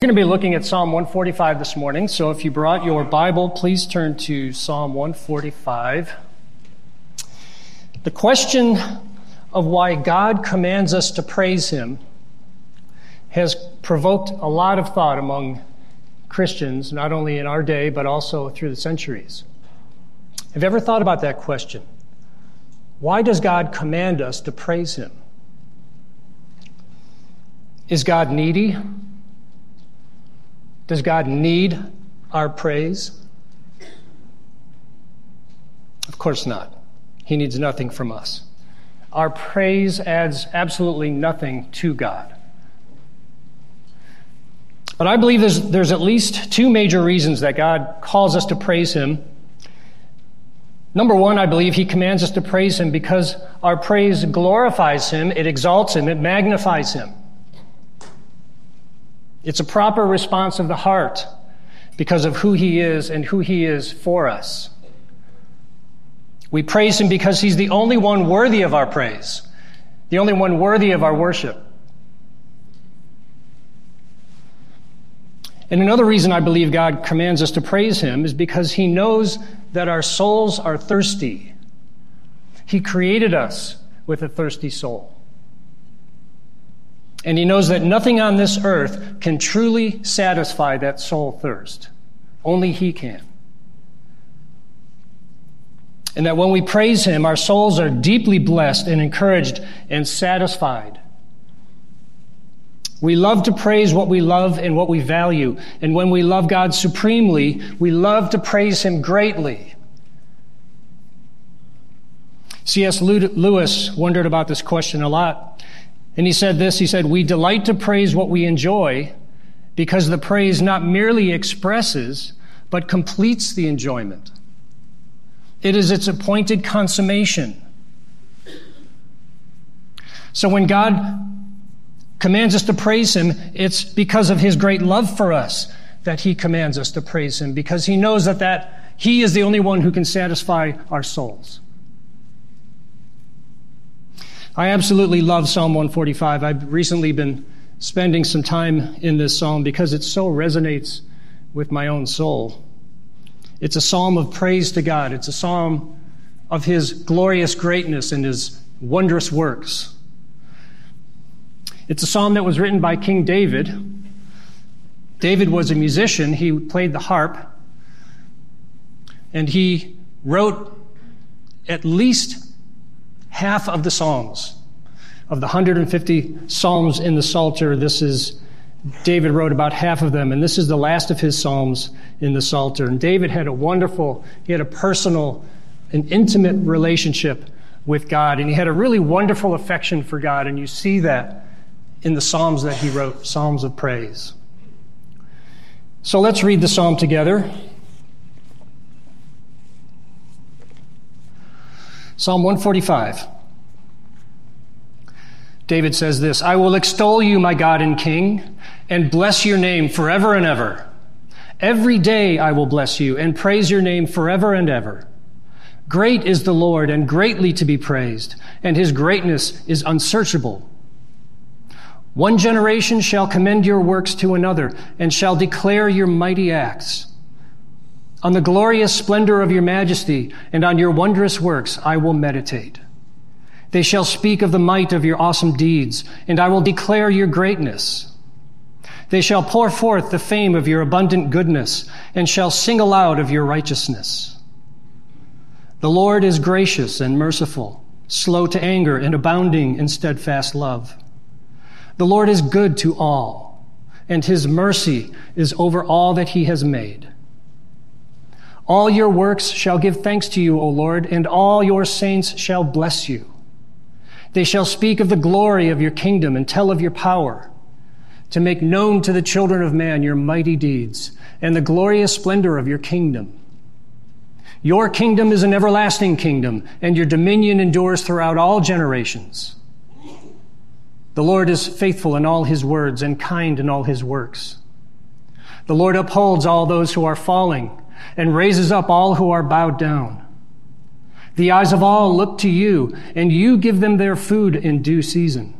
We're going to be looking at Psalm 145 this morning, so if you brought your Bible, please turn to Psalm 145. The question of why God commands us to praise Him has provoked a lot of thought among Christians, not only in our day, but also through the centuries. Have you ever thought about that question? Why does God command us to praise Him? Is God needy? Does God need our praise? Of course not. He needs nothing from us. Our praise adds absolutely nothing to God. But I believe there's, there's at least two major reasons that God calls us to praise Him. Number one, I believe He commands us to praise Him because our praise glorifies Him, it exalts Him, it magnifies Him. It's a proper response of the heart because of who He is and who He is for us. We praise Him because He's the only one worthy of our praise, the only one worthy of our worship. And another reason I believe God commands us to praise Him is because He knows that our souls are thirsty. He created us with a thirsty soul. And he knows that nothing on this earth can truly satisfy that soul thirst. Only he can. And that when we praise him, our souls are deeply blessed and encouraged and satisfied. We love to praise what we love and what we value. And when we love God supremely, we love to praise him greatly. C.S. Lewis wondered about this question a lot. And he said this He said, We delight to praise what we enjoy because the praise not merely expresses, but completes the enjoyment. It is its appointed consummation. So when God commands us to praise Him, it's because of His great love for us that He commands us to praise Him, because He knows that, that He is the only one who can satisfy our souls. I absolutely love Psalm 145. I've recently been spending some time in this psalm because it so resonates with my own soul. It's a psalm of praise to God. It's a psalm of His glorious greatness and His wondrous works. It's a psalm that was written by King David. David was a musician. He played the harp. And he wrote at least half of the Psalms. Of the 150 Psalms in the Psalter, this is, David wrote about half of them, and this is the last of his Psalms in the Psalter. And David had a wonderful, he had a personal, an intimate relationship with God, and he had a really wonderful affection for God, and you see that in the Psalms that he wrote, Psalms of praise. So let's read the Psalm together. Psalm 145. David says this I will extol you, my God and King, and bless your name forever and ever. Every day I will bless you and praise your name forever and ever. Great is the Lord and greatly to be praised, and his greatness is unsearchable. One generation shall commend your works to another and shall declare your mighty acts. On the glorious splendor of your majesty and on your wondrous works I will meditate. They shall speak of the might of your awesome deeds, and I will declare your greatness. They shall pour forth the fame of your abundant goodness, and shall sing aloud of your righteousness. The Lord is gracious and merciful, slow to anger, and abounding in steadfast love. The Lord is good to all, and his mercy is over all that he has made. All your works shall give thanks to you, O Lord, and all your saints shall bless you. They shall speak of the glory of your kingdom and tell of your power, to make known to the children of man your mighty deeds and the glorious splendor of your kingdom. Your kingdom is an everlasting kingdom, and your dominion endures throughout all generations. The Lord is faithful in all his words and kind in all his works. The Lord upholds all those who are falling and raises up all who are bowed down. The eyes of all look to you, and you give them their food in due season.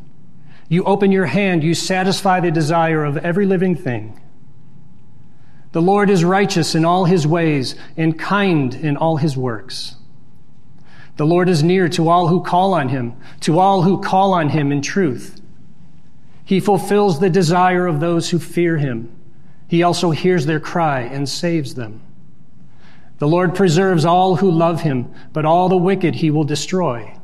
You open your hand, you satisfy the desire of every living thing. The Lord is righteous in all his ways and kind in all his works. The Lord is near to all who call on him, to all who call on him in truth. He fulfills the desire of those who fear him. He also hears their cry and saves them. The Lord preserves all who love him, but all the wicked he will destroy.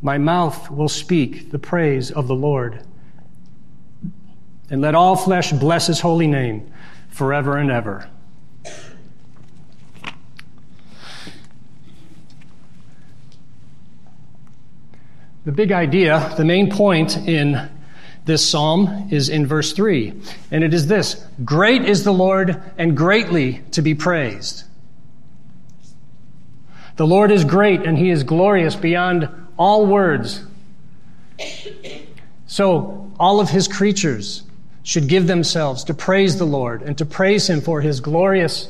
My mouth will speak the praise of the Lord. And let all flesh bless his holy name forever and ever. The big idea, the main point in this psalm is in verse 3, and it is this Great is the Lord and greatly to be praised. The Lord is great and he is glorious beyond all words. So, all of his creatures, should give themselves to praise the Lord and to praise Him for His glorious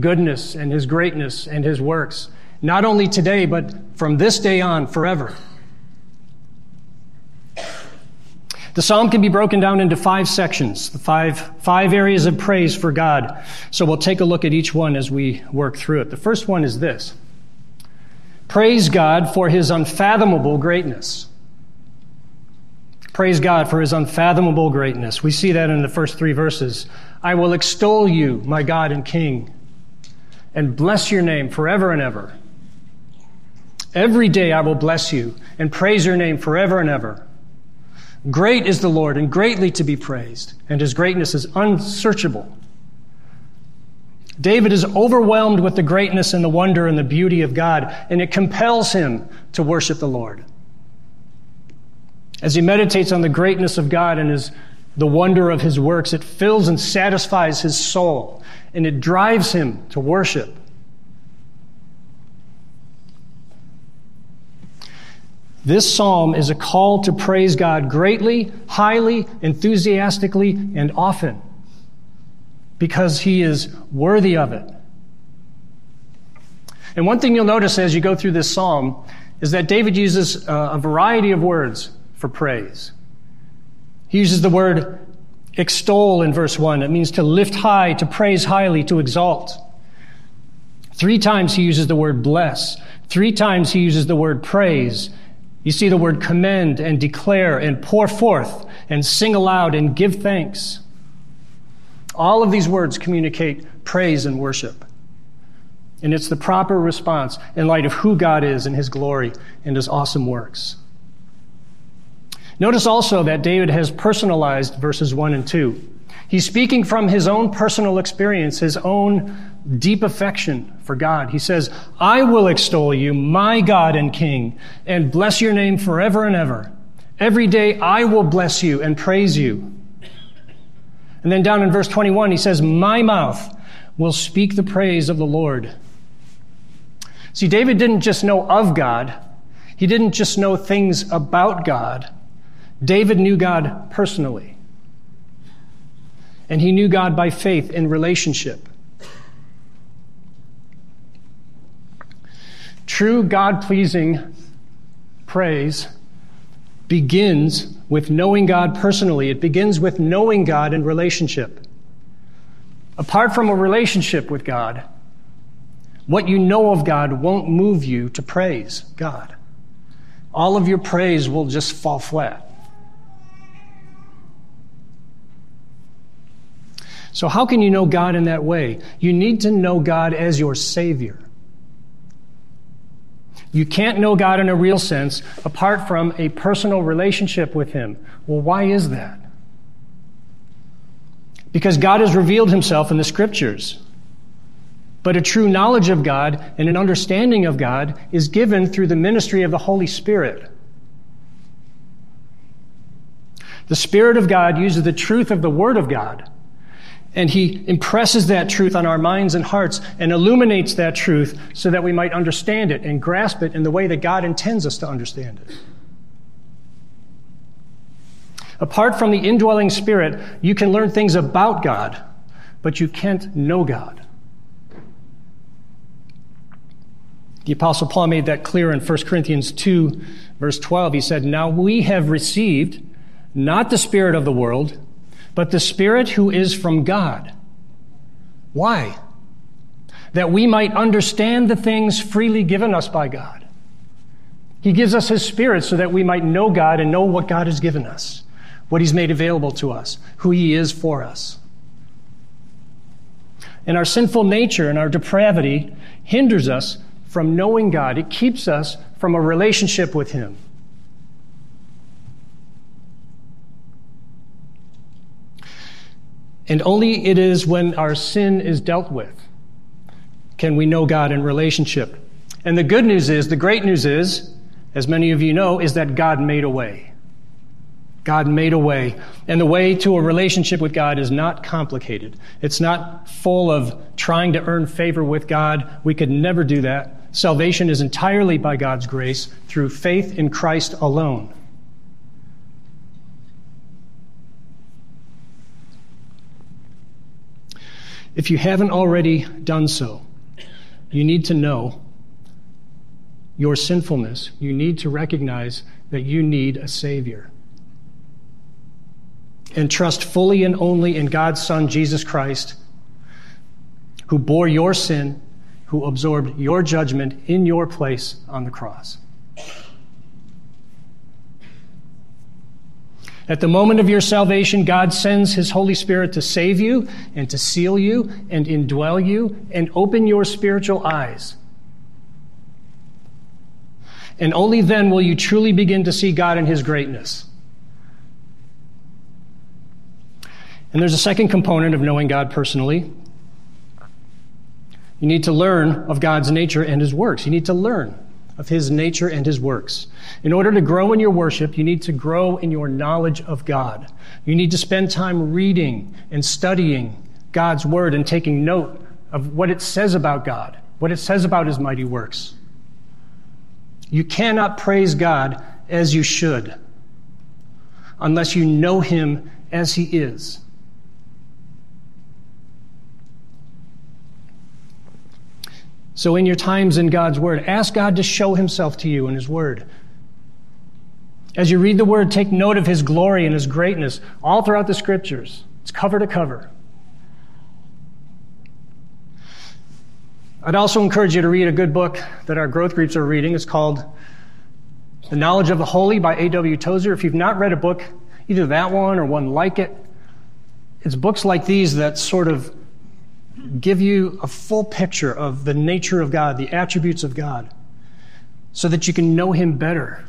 goodness and His greatness and His works, not only today, but from this day on forever. The psalm can be broken down into five sections, the five, five areas of praise for God. So we'll take a look at each one as we work through it. The first one is this Praise God for His unfathomable greatness. Praise God for his unfathomable greatness. We see that in the first three verses. I will extol you, my God and King, and bless your name forever and ever. Every day I will bless you and praise your name forever and ever. Great is the Lord and greatly to be praised, and his greatness is unsearchable. David is overwhelmed with the greatness and the wonder and the beauty of God, and it compels him to worship the Lord. As he meditates on the greatness of God and his, the wonder of his works, it fills and satisfies his soul, and it drives him to worship. This psalm is a call to praise God greatly, highly, enthusiastically, and often because he is worthy of it. And one thing you'll notice as you go through this psalm is that David uses uh, a variety of words for praise. He uses the word extol in verse 1. It means to lift high, to praise highly, to exalt. Three times he uses the word bless. Three times he uses the word praise. You see the word commend and declare and pour forth and sing aloud and give thanks. All of these words communicate praise and worship. And it's the proper response in light of who God is and his glory and his awesome works. Notice also that David has personalized verses 1 and 2. He's speaking from his own personal experience, his own deep affection for God. He says, I will extol you, my God and King, and bless your name forever and ever. Every day I will bless you and praise you. And then down in verse 21, he says, My mouth will speak the praise of the Lord. See, David didn't just know of God, he didn't just know things about God. David knew God personally. And he knew God by faith in relationship. True God pleasing praise begins with knowing God personally. It begins with knowing God in relationship. Apart from a relationship with God, what you know of God won't move you to praise God. All of your praise will just fall flat. So, how can you know God in that way? You need to know God as your Savior. You can't know God in a real sense apart from a personal relationship with Him. Well, why is that? Because God has revealed Himself in the Scriptures. But a true knowledge of God and an understanding of God is given through the ministry of the Holy Spirit. The Spirit of God uses the truth of the Word of God and he impresses that truth on our minds and hearts and illuminates that truth so that we might understand it and grasp it in the way that God intends us to understand it. Apart from the indwelling spirit, you can learn things about God, but you can't know God. The Apostle Paul made that clear in 1 Corinthians 2, verse 12. He said, Now we have received not the spirit of the world but the Spirit who is from God, Why? That we might understand the things freely given us by God. He gives us His Spirit so that we might know God and know what God has given us, what He's made available to us, who He is for us. And our sinful nature and our depravity hinders us from knowing God. It keeps us from a relationship with Him. And only it is when our sin is dealt with can we know God in relationship. And the good news is, the great news is, as many of you know, is that God made a way. God made a way. And the way to a relationship with God is not complicated. It's not full of trying to earn favor with God. We could never do that. Salvation is entirely by God's grace through faith in Christ alone. If you haven't already done so, you need to know your sinfulness. You need to recognize that you need a Savior. And trust fully and only in God's Son, Jesus Christ, who bore your sin, who absorbed your judgment in your place on the cross. At the moment of your salvation, God sends His Holy Spirit to save you and to seal you and indwell you and open your spiritual eyes. And only then will you truly begin to see God in His greatness. And there's a second component of knowing God personally. You need to learn of God's nature and His works. You need to learn of His nature and His works. In order to grow in your worship, you need to grow in your knowledge of God. You need to spend time reading and studying God's Word and taking note of what it says about God, what it says about His mighty works. You cannot praise God as you should unless you know Him as He is. So, in your times in God's Word, ask God to show Himself to you in His Word. As you read the Word, take note of His glory and His greatness all throughout the Scriptures. It's cover to cover. I'd also encourage you to read a good book that our growth groups are reading. It's called The Knowledge of the Holy by A.W. Tozer. If you've not read a book, either that one or one like it, it's books like these that sort of give you a full picture of the nature of God, the attributes of God, so that you can know Him better.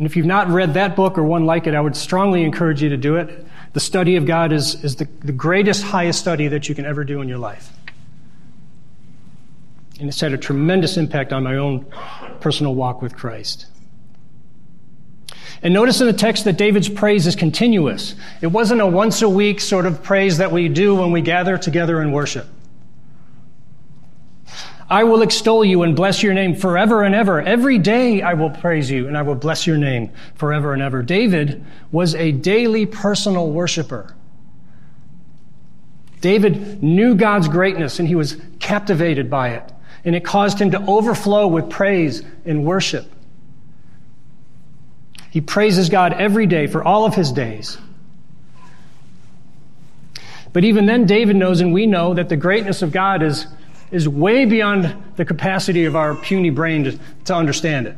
And if you've not read that book or one like it, I would strongly encourage you to do it. The study of God is, is the, the greatest, highest study that you can ever do in your life. And it's had a tremendous impact on my own personal walk with Christ. And notice in the text that David's praise is continuous. It wasn't a once a week sort of praise that we do when we gather together and worship. I will extol you and bless your name forever and ever. Every day I will praise you and I will bless your name forever and ever. David was a daily personal worshiper. David knew God's greatness and he was captivated by it. And it caused him to overflow with praise and worship. He praises God every day for all of his days. But even then, David knows and we know that the greatness of God is, is way beyond the capacity of our puny brain to, to understand it.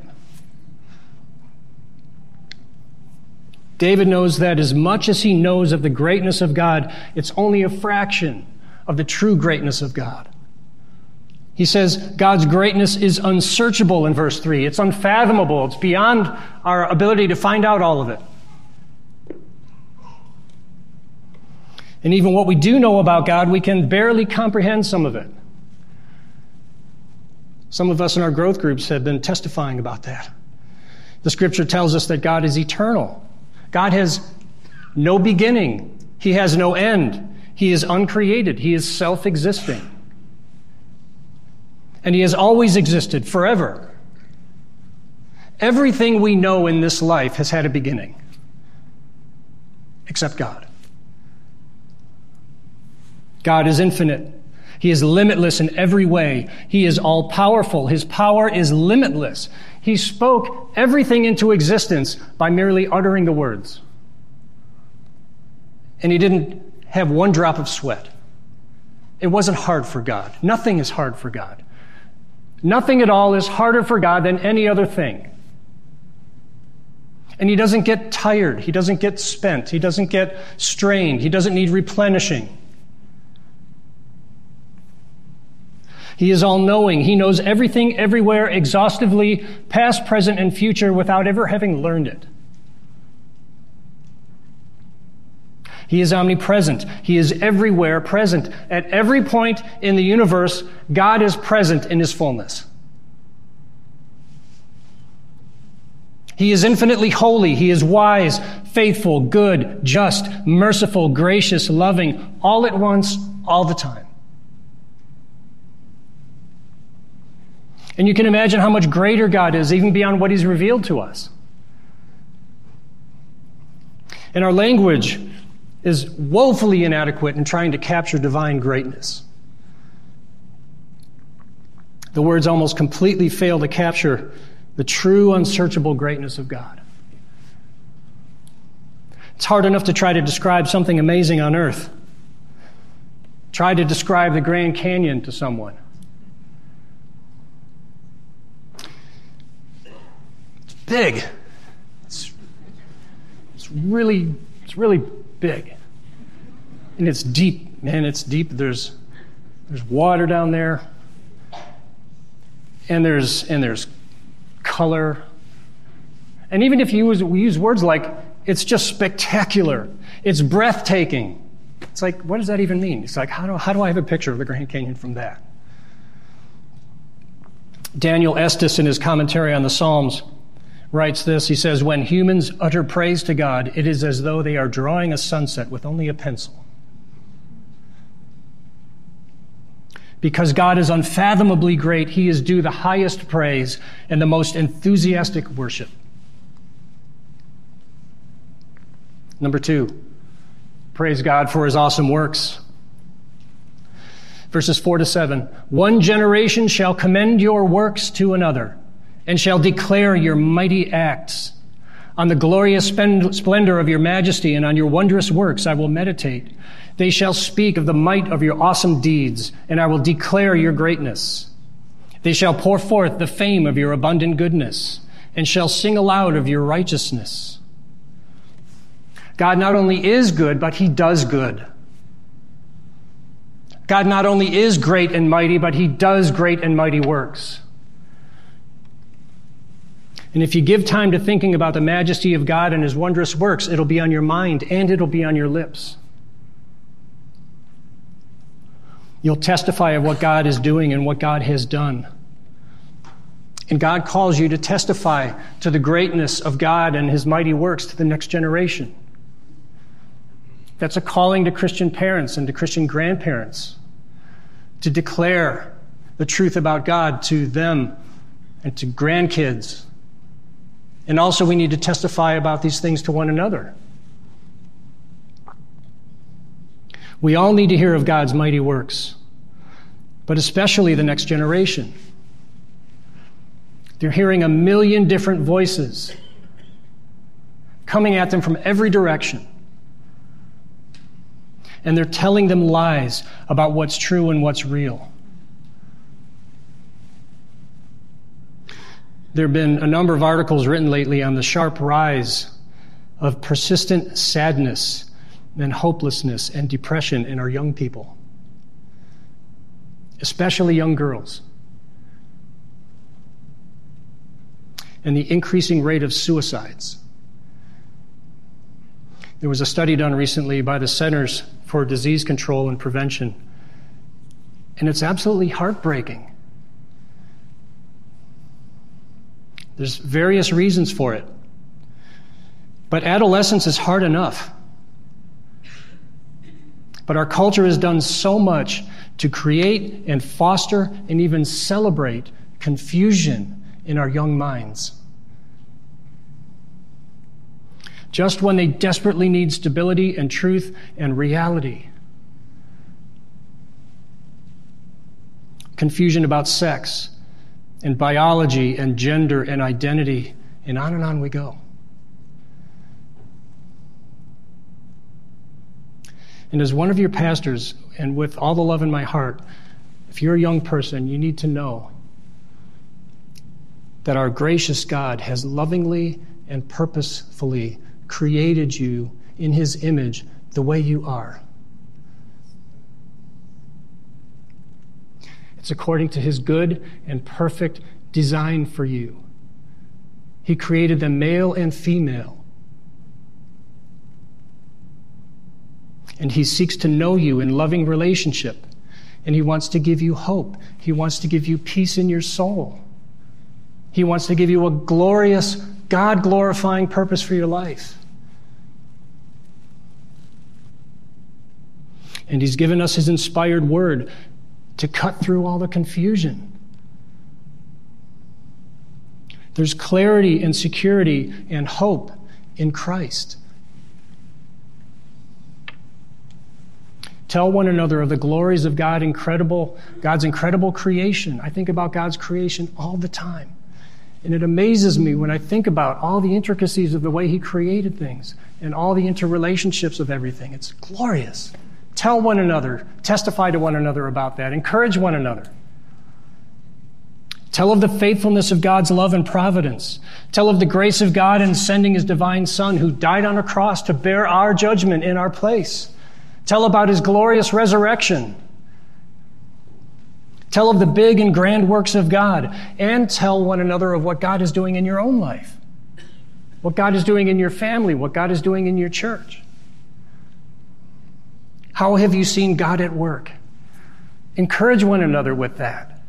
David knows that as much as he knows of the greatness of God, it's only a fraction of the true greatness of God. He says God's greatness is unsearchable in verse 3. It's unfathomable. It's beyond our ability to find out all of it. And even what we do know about God, we can barely comprehend some of it. Some of us in our growth groups have been testifying about that. The scripture tells us that God is eternal. God has no beginning. He has no end. He is uncreated. He is self existing and He has always existed forever. Everything we know in this life has had a beginning, except God. God is infinite. He is limitless in every way. He is all powerful. His power is limitless. He spoke everything into existence by merely uttering the words. And he didn't have one drop of sweat. It wasn't hard for God. Nothing is hard for God. Nothing at all is harder for God than any other thing. And he doesn't get tired. He doesn't get spent. He doesn't get strained. He doesn't need replenishing. He is all knowing. He knows everything, everywhere, exhaustively, past, present, and future, without ever having learned it. He is omnipresent. He is everywhere present. At every point in the universe, God is present in his fullness. He is infinitely holy. He is wise, faithful, good, just, merciful, gracious, loving, all at once, all the time. And you can imagine how much greater God is, even beyond what He's revealed to us. And our language is woefully inadequate in trying to capture divine greatness. The words almost completely fail to capture the true, unsearchable greatness of God. It's hard enough to try to describe something amazing on earth. Try to describe the Grand Canyon to someone. Big. It's, it's really, it's really big. And it's deep, man, it's deep. There's there's water down there. And there's and there's color. And even if you use, we use words like, it's just spectacular, it's breathtaking. It's like, what does that even mean? It's like, how do, how do I have a picture of the Grand Canyon from that? Daniel Estes, in his commentary on the Psalms, writes this. He says, When humans utter praise to God, it is as though they are drawing a sunset with only a pencil. Because God is unfathomably great, He is due the highest praise and the most enthusiastic worship. Number two, praise God for His awesome works. Verses 4 to 7. One generation shall commend your works to another and shall declare your mighty acts. On the glorious splendor of your majesty and on your wondrous works I will meditate. They shall speak of the might of your awesome deeds, and I will declare your greatness. They shall pour forth the fame of your abundant goodness, and shall sing aloud of your righteousness. God not only is good, but he does good. God not only is great and mighty, but he does great and mighty works. And if you give time to thinking about the majesty of God and his wondrous works, it'll be on your mind and it'll be on your lips. You'll testify of what God is doing and what God has done. And God calls you to testify to the greatness of God and his mighty works to the next generation. That's a calling to Christian parents and to Christian grandparents to declare the truth about God to them and to grandkids. And also, we need to testify about these things to one another. We all need to hear of God's mighty works, but especially the next generation. They're hearing a million different voices coming at them from every direction. And they're telling them lies about what's true and what's real. There have been a number of articles written lately on the sharp rise of persistent sadness and hopelessness and depression in our young people, especially young girls. And the increasing rate of suicides. There was a study done recently by the Centers for Disease Control and Prevention, and it's absolutely heartbreaking. There's various reasons for it. But adolescence is hard enough. But our culture has done so much to create and foster and even celebrate confusion in our young minds. Just when they desperately need stability and truth and reality. Confusion about sex and biology and gender and identity, and on and on we go. And as one of your pastors, and with all the love in my heart, if you're a young person, you need to know that our gracious God has lovingly and purposefully created you in his image the way you are. It's according to his good and perfect design for you. He created them male and female. And he seeks to know you in loving relationship. And he wants to give you hope. He wants to give you peace in your soul. He wants to give you a glorious, God glorifying purpose for your life. And He's given us His inspired word to cut through all the confusion. There's clarity and security and hope in Christ. Tell one another of the glories of God incredible, God's incredible creation. I think about God's creation all the time. And it amazes me when I think about all the intricacies of the way He created things and all the interrelationships of everything. It's glorious. Tell one another, testify to one another about that, encourage one another. Tell of the faithfulness of God's love and providence. Tell of the grace of God in sending His divine Son who died on a cross to bear our judgment in our place. Tell about His glorious resurrection Tell of the big and grand works of God, and tell one another of what God is doing in your own life, what God is doing in your family, what God is doing in your church. How have you seen God at work? Encourage one another with that.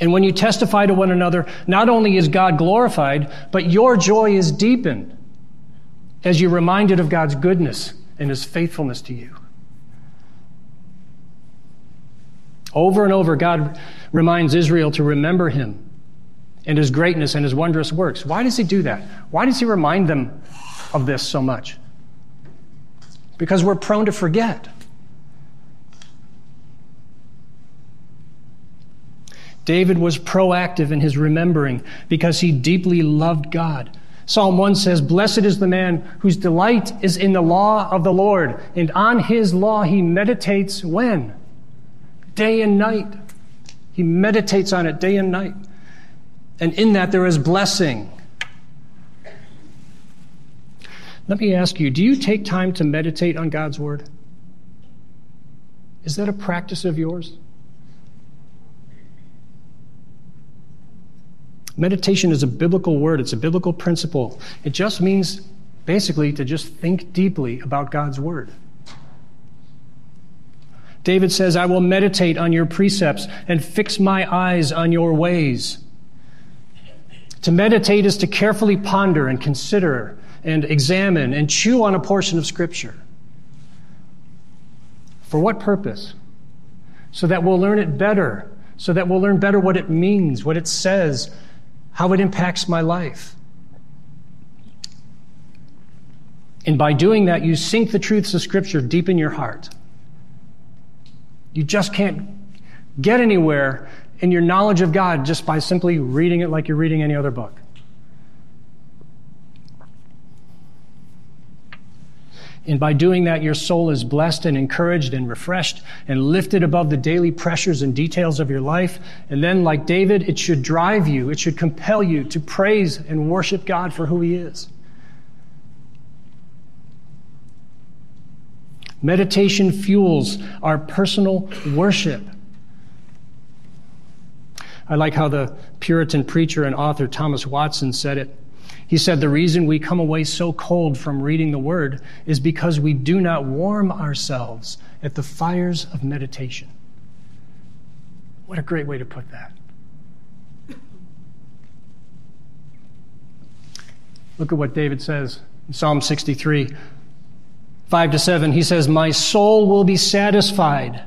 And when you testify to one another, not only is God glorified, but your joy is deepened as you're reminded of God's goodness and his faithfulness to you. Over and over, God reminds Israel to remember him and his greatness and his wondrous works. Why does he do that? Why does he remind them of this so much? Because we're prone to forget. David was proactive in his remembering because he deeply loved God. Psalm 1 says, Blessed is the man whose delight is in the law of the Lord, and on his law he meditates when? day and night. He meditates on it day and night. And in that, there is blessing. Let me ask you do you take time to meditate on God's Word? Is that a practice of yours? Meditation is a biblical word, it's a biblical principle. It just means basically to just think deeply about God's Word. David says, I will meditate on your precepts and fix my eyes on your ways. To meditate is to carefully ponder and consider and examine and chew on a portion of Scripture. For what purpose? So that we'll learn it better, so that we'll learn better what it means, what it says, how it impacts my life. And by doing that, you sink the truths of Scripture deep in your heart. You just can't get anywhere in your knowledge of God just by simply reading it like you're reading any other book. And by doing that, your soul is blessed and encouraged and refreshed and lifted above the daily pressures and details of your life. And then, like David, it should drive you, it should compel you to praise and worship God for who He is. Meditation fuels our personal worship. I like how the Puritan preacher and author Thomas Watson said it. He said, The reason we come away so cold from reading the Word is because we do not warm ourselves at the fires of meditation. What a great way to put that. Look at what David says in Psalm 63 5 to 7, he says, My soul will be satisfied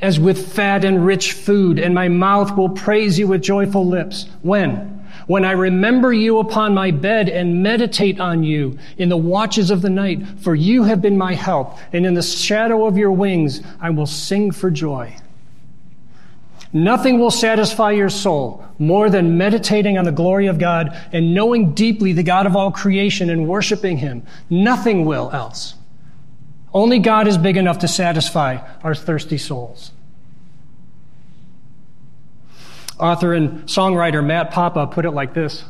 as with fat and rich food, and my mouth will praise you with joyful lips. When? When I remember you upon my bed and meditate on you in the watches of the night, for you have been my help, and in the shadow of your wings I will sing for joy. Nothing will satisfy your soul more than meditating on the glory of God and knowing deeply the God of all creation and worshiping Him. Nothing will else. Only God is big enough to satisfy our thirsty souls. Author and songwriter Matt Papa put it like this.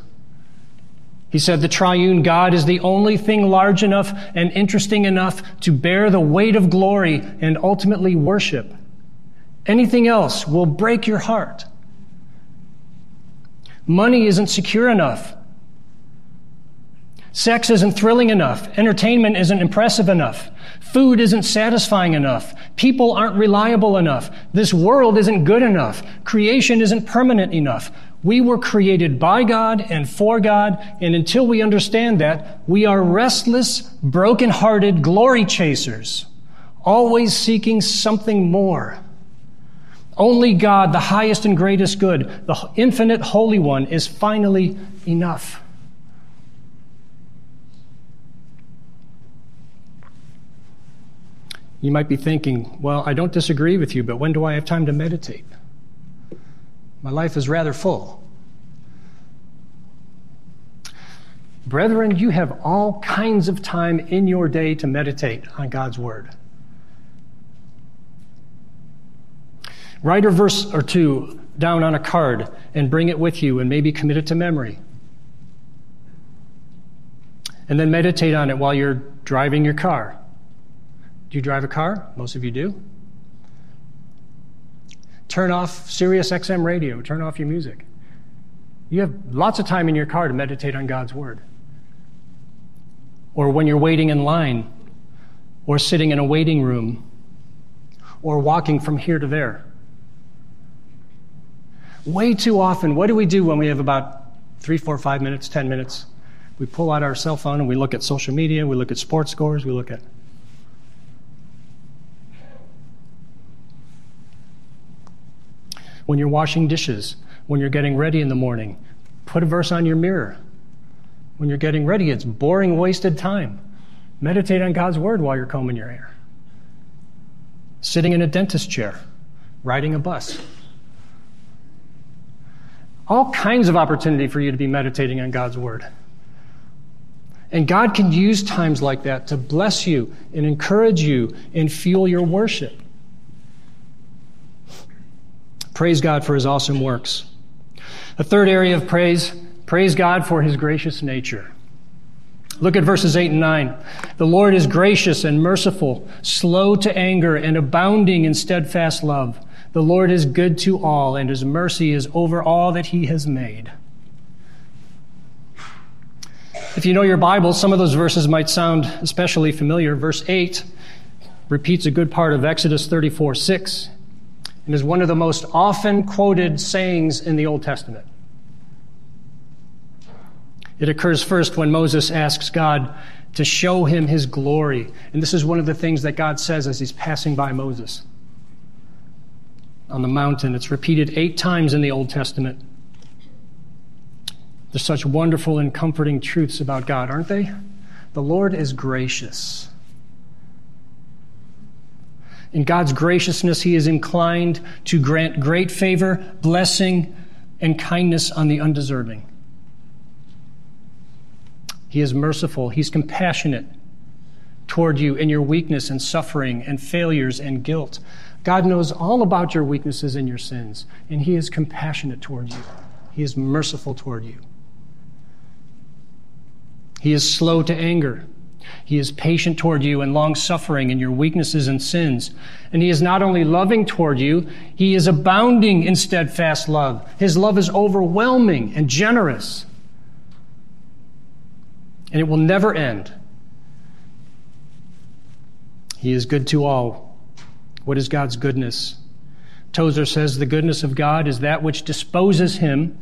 He said, The triune God is the only thing large enough and interesting enough to bear the weight of glory and ultimately worship. Anything else will break your heart. Money isn't secure enough. Sex isn't thrilling enough. Entertainment isn't impressive enough. Food isn't satisfying enough. People aren't reliable enough. This world isn't good enough. Creation isn't permanent enough. We were created by God and for God, and until we understand that, we are restless, broken-hearted glory chasers, always seeking something more. Only God, the highest and greatest good, the infinite Holy One, is finally enough. You might be thinking, well, I don't disagree with you, but when do I have time to meditate? My life is rather full. Brethren, you have all kinds of time in your day to meditate on God's Word. Write a verse or two down on a card and bring it with you and maybe commit it to memory. And then meditate on it while you're driving your car. Do you drive a car? Most of you do. Turn off Sirius XM radio, turn off your music. You have lots of time in your car to meditate on God's Word. Or when you're waiting in line, or sitting in a waiting room, or walking from here to there. Way too often, what do we do when we have about three, four, five minutes, ten minutes? We pull out our cell phone and we look at social media, we look at sports scores, we look at. When you're washing dishes, when you're getting ready in the morning, put a verse on your mirror. When you're getting ready, it's boring, wasted time. Meditate on God's word while you're combing your hair. Sitting in a dentist chair, riding a bus all kinds of opportunity for you to be meditating on God's Word. And God can use times like that to bless you and encourage you and fuel your worship. Praise God for His awesome works. A third area of praise praise God for His gracious nature. Look at verses 8 and 9. The Lord is gracious and merciful, slow to anger, and abounding in steadfast love. The Lord is good to all, and his mercy is over all that he has made. If you know your Bible, some of those verses might sound especially familiar. Verse 8 repeats a good part of Exodus 34 6 and is one of the most often quoted sayings in the Old Testament. It occurs first when Moses asks God to show him his glory. And this is one of the things that God says as he's passing by Moses on the mountain. It's repeated eight times in the Old Testament. There's such wonderful and comforting truths about God, aren't they? The Lord is gracious. In God's graciousness, He is inclined to grant great favor, blessing, and kindness on the undeserving. He is merciful, He's compassionate toward you in your weakness and suffering and failures and guilt. God knows all about your weaknesses and your sins, and He is compassionate toward you. He is merciful toward you. He is slow to anger. He is patient toward you and long suffering in your weaknesses and sins. And He is not only loving toward you, He is abounding in steadfast love. His love is overwhelming and generous. And it will never end. He is good to all what is God's goodness? Tozer says the goodness of God is that which disposes him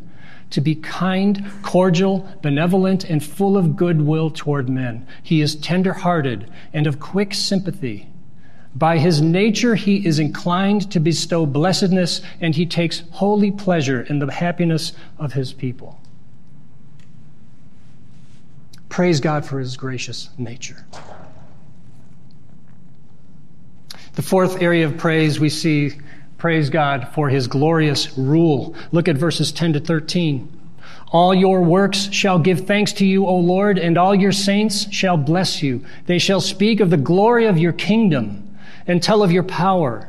to be kind, cordial, benevolent, and full of goodwill toward men. He is tender hearted and of quick sympathy. By his nature, he is inclined to bestow blessedness, and he takes holy pleasure in the happiness of his people. Praise God for his gracious nature. The fourth area of praise we see praise God for his glorious rule. Look at verses 10 to 13. All your works shall give thanks to you, O Lord, and all your saints shall bless you. They shall speak of the glory of your kingdom and tell of your power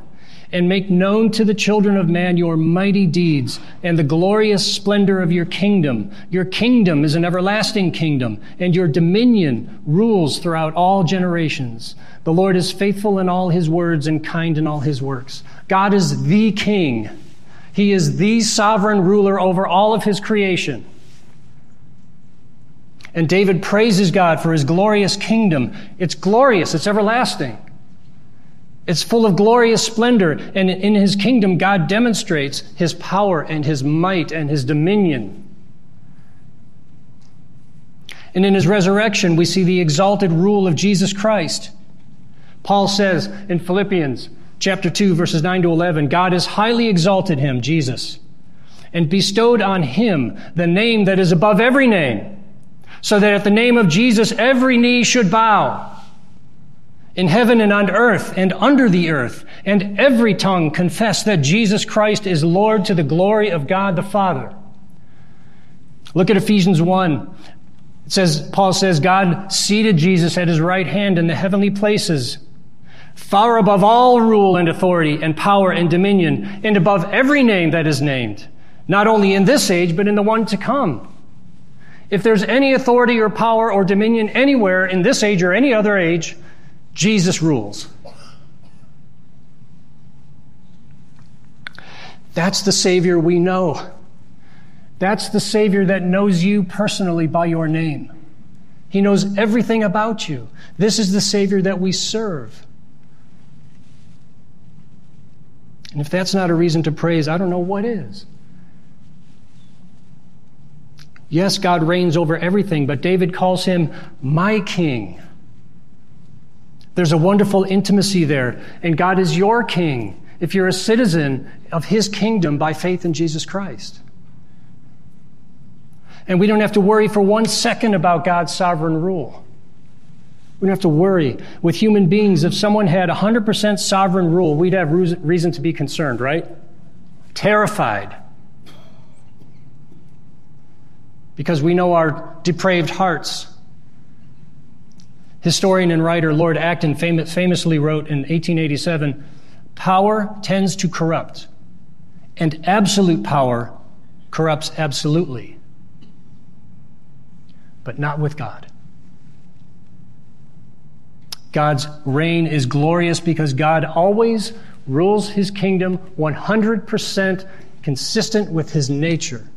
and make known to the children of man your mighty deeds and the glorious splendor of your kingdom. Your kingdom is an everlasting kingdom, and your dominion rules throughout all generations. The Lord is faithful in all his words and kind in all his works. God is the king. He is the sovereign ruler over all of his creation. And David praises God for his glorious kingdom. It's glorious, it's everlasting. It's full of glorious splendor, and in his kingdom, God demonstrates his power and his might and his dominion. And in his resurrection, we see the exalted rule of Jesus Christ. Paul says in Philippians chapter 2, verses 9 to 11, God has highly exalted him, Jesus, and bestowed on him the name that is above every name, so that at the name of Jesus every knee should bow in heaven and on earth and under the earth, and every tongue confess that Jesus Christ is Lord to the glory of God the Father. Look at Ephesians 1. It says, Paul says, God seated Jesus at his right hand in the heavenly places, far above all rule and authority and power and dominion, and above every name that is named, not only in this age, but in the one to come. If there's any authority or power or dominion anywhere in this age or any other age, Jesus rules. That's the Savior we know. That's the Savior that knows you personally by your name. He knows everything about you. This is the Savior that we serve. And if that's not a reason to praise, I don't know what is. Yes, God reigns over everything, but David calls him my king. There's a wonderful intimacy there. And God is your king if you're a citizen of his kingdom by faith in Jesus Christ. And we don't have to worry for one second about God's sovereign rule. We don't have to worry. With human beings, if someone had 100% sovereign rule, we'd have reason to be concerned, right? Terrified. Because we know our depraved hearts Historian and writer Lord Acton famously wrote in 1887 Power tends to corrupt, and absolute power corrupts absolutely, but not with God. God's reign is glorious because God always rules his kingdom 100% consistent with his nature.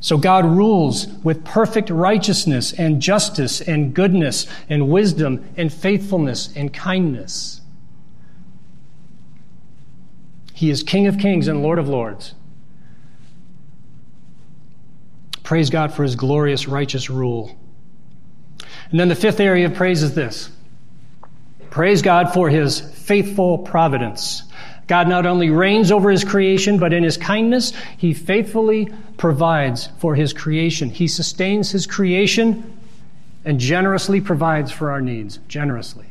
So God rules with perfect righteousness and justice and goodness and wisdom and faithfulness and kindness. He is King of kings and Lord of lords. Praise God for his glorious righteous rule. And then the fifth area of praise is this praise God for his faithful providence. God not only reigns over his creation, but in his kindness, he faithfully provides for his creation. He sustains his creation and generously provides for our needs. Generously.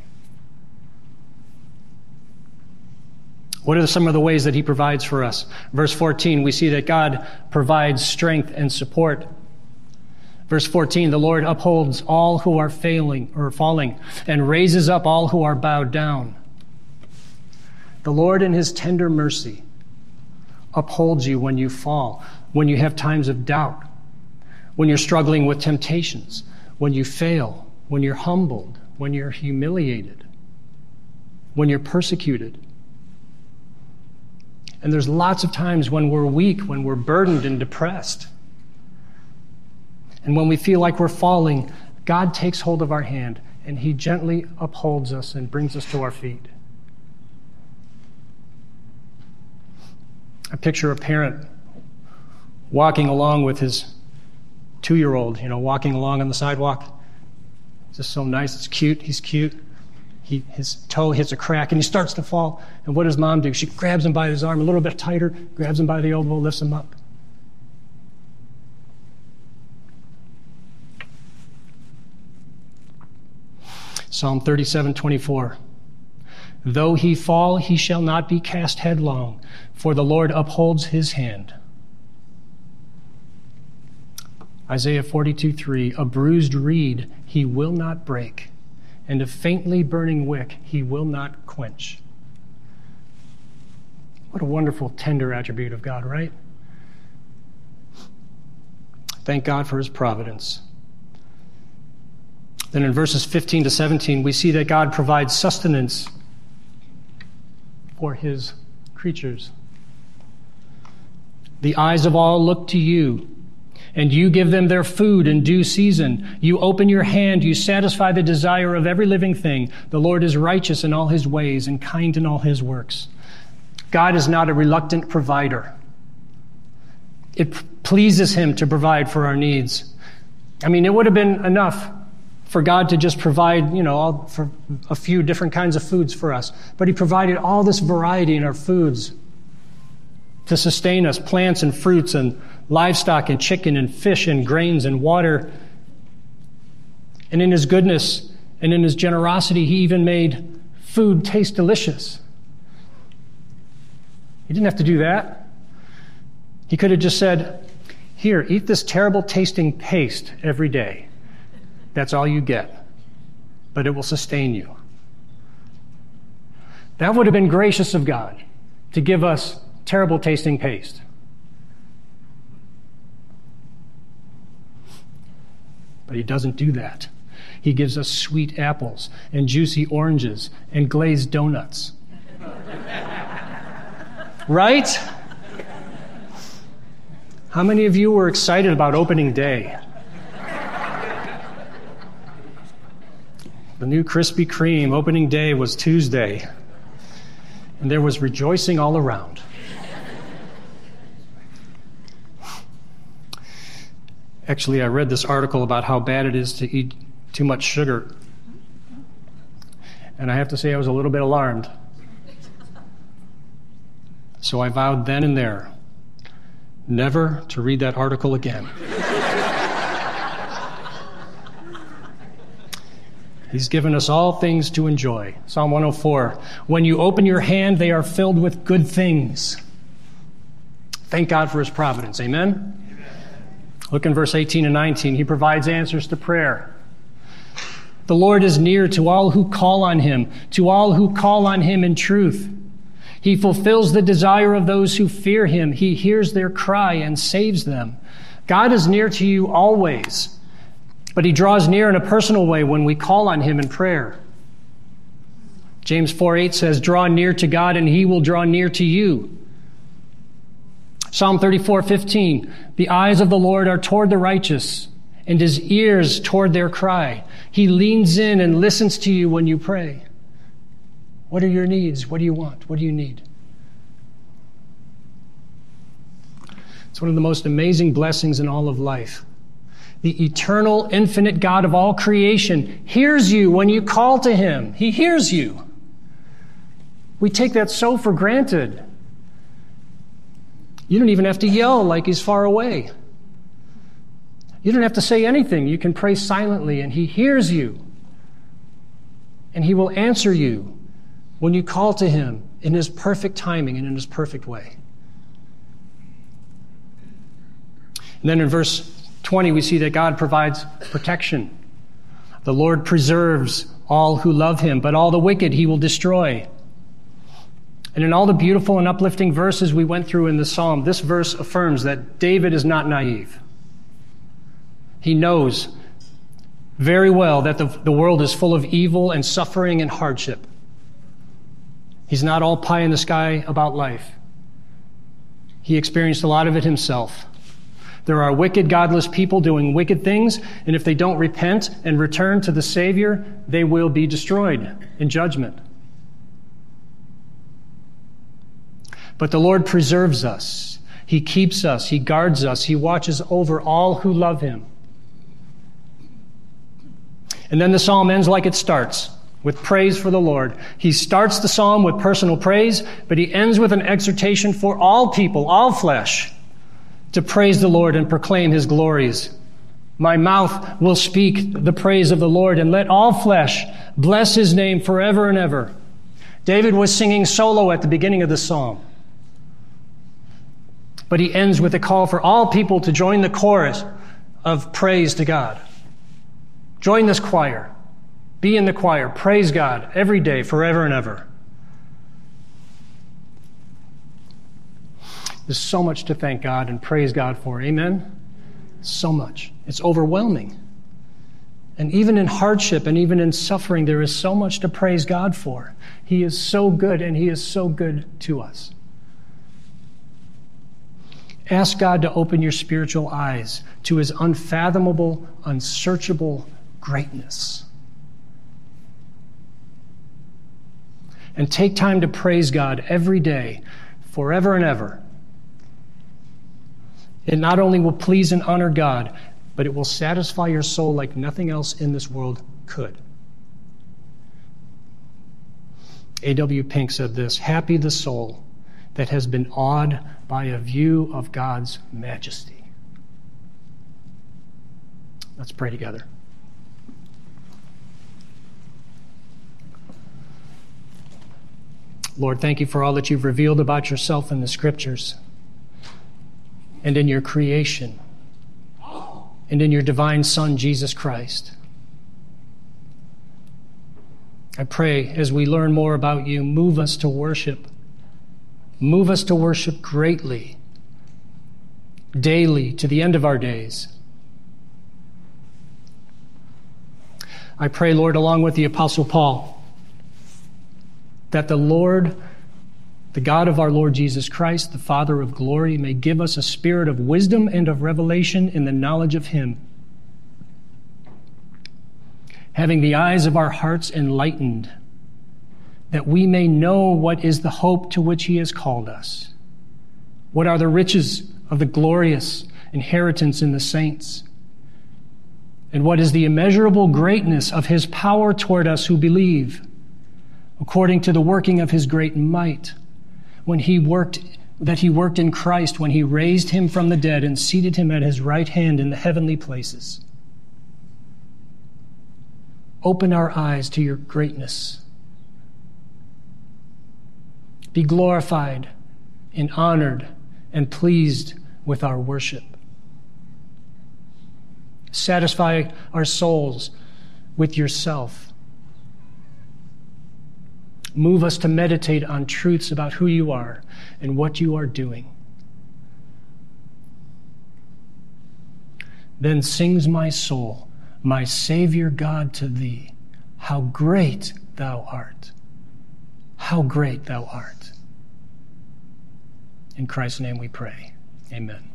What are some of the ways that he provides for us? Verse 14, we see that God provides strength and support. Verse 14, the Lord upholds all who are failing or falling and raises up all who are bowed down. The Lord, in His tender mercy, upholds you when you fall, when you have times of doubt, when you're struggling with temptations, when you fail, when you're humbled, when you're humiliated, when you're persecuted. And there's lots of times when we're weak, when we're burdened and depressed. And when we feel like we're falling, God takes hold of our hand and He gently upholds us and brings us to our feet. I picture a parent walking along with his two year old, you know, walking along on the sidewalk. It's just so nice. It's cute. He's cute. He, his toe hits a crack and he starts to fall. And what does mom do? She grabs him by his arm a little bit tighter, grabs him by the elbow, lifts him up. Psalm 37 24. Though he fall, he shall not be cast headlong, for the Lord upholds his hand. Isaiah 42 3 A bruised reed he will not break, and a faintly burning wick he will not quench. What a wonderful, tender attribute of God, right? Thank God for his providence. Then in verses 15 to 17, we see that God provides sustenance for his creatures. The eyes of all look to you, and you give them their food in due season. You open your hand, you satisfy the desire of every living thing. The Lord is righteous in all his ways and kind in all his works. God is not a reluctant provider. It pleases him to provide for our needs. I mean, it would have been enough for God to just provide, you know, all, for a few different kinds of foods for us. But He provided all this variety in our foods to sustain us plants and fruits and livestock and chicken and fish and grains and water. And in His goodness and in His generosity, He even made food taste delicious. He didn't have to do that. He could have just said, Here, eat this terrible tasting paste every day. That's all you get. But it will sustain you. That would have been gracious of God to give us terrible tasting paste. But He doesn't do that. He gives us sweet apples and juicy oranges and glazed donuts. right? How many of you were excited about opening day? The new Krispy Kreme opening day was Tuesday, and there was rejoicing all around. Actually, I read this article about how bad it is to eat too much sugar. And I have to say, I was a little bit alarmed. So I vowed then and there never to read that article again. He's given us all things to enjoy. Psalm 104 When you open your hand, they are filled with good things. Thank God for his providence. Amen? Amen. Look in verse 18 and 19. He provides answers to prayer. The Lord is near to all who call on him, to all who call on him in truth. He fulfills the desire of those who fear him. He hears their cry and saves them. God is near to you always. But he draws near in a personal way when we call on him in prayer. James 4 8 says, Draw near to God, and he will draw near to you. Psalm 34 15, The eyes of the Lord are toward the righteous, and his ears toward their cry. He leans in and listens to you when you pray. What are your needs? What do you want? What do you need? It's one of the most amazing blessings in all of life the eternal, infinite God of all creation, hears you when you call to him. He hears you. We take that so for granted. You don't even have to yell like he's far away. You don't have to say anything. You can pray silently, and he hears you. And he will answer you when you call to him in his perfect timing and in his perfect way. And then in verse 20, we see that God provides protection. The Lord preserves all who love him, but all the wicked he will destroy. And in all the beautiful and uplifting verses we went through in the psalm, this verse affirms that David is not naive. He knows very well that the, the world is full of evil and suffering and hardship. He's not all pie in the sky about life. He experienced a lot of it himself. There are wicked, godless people doing wicked things, and if they don't repent and return to the Savior, they will be destroyed in judgment. But the Lord preserves us. He keeps us. He guards us. He watches over all who love Him. And then the psalm ends like it starts with praise for the Lord. He starts the psalm with personal praise, but he ends with an exhortation for all people, all flesh to praise the Lord and proclaim his glories. My mouth will speak the praise of the Lord, and let all flesh bless his name forever and ever. David was singing solo at the beginning of the psalm. But he ends with a call for all people to join the chorus of praise to God. Join this choir. Be in the choir. Praise God every day, forever and ever. There's so much to thank God and praise God for. Amen? So much. It's overwhelming. And even in hardship and even in suffering, there is so much to praise God for. He is so good and He is so good to us. Ask God to open your spiritual eyes to His unfathomable, unsearchable greatness. And take time to praise God every day, forever and ever. It not only will please and honor God, but it will satisfy your soul like nothing else in this world could. A.W. Pink said this Happy the soul that has been awed by a view of God's majesty. Let's pray together. Lord, thank you for all that you've revealed about yourself in the scriptures and in your creation and in your divine Son, Jesus Christ. I pray as we learn more about you, move us to worship. Move us to worship greatly, daily, to the end of our days. I pray, Lord, along with the Apostle Paul, that the Lord the God of our Lord Jesus Christ, the Father of glory, may give us a spirit of wisdom and of revelation in the knowledge of Him. Having the eyes of our hearts enlightened, that we may know what is the hope to which He has called us. What are the riches of the glorious inheritance in the saints? And what is the immeasurable greatness of His power toward us who believe, according to the working of His great might? When he worked that he worked in Christ when he raised him from the dead and seated him at his right hand in the heavenly places. Open our eyes to your greatness. Be glorified and honored and pleased with our worship. Satisfy our souls with yourself Move us to meditate on truths about who you are and what you are doing. Then sings my soul, my Savior God, to thee. How great thou art! How great thou art! In Christ's name we pray. Amen.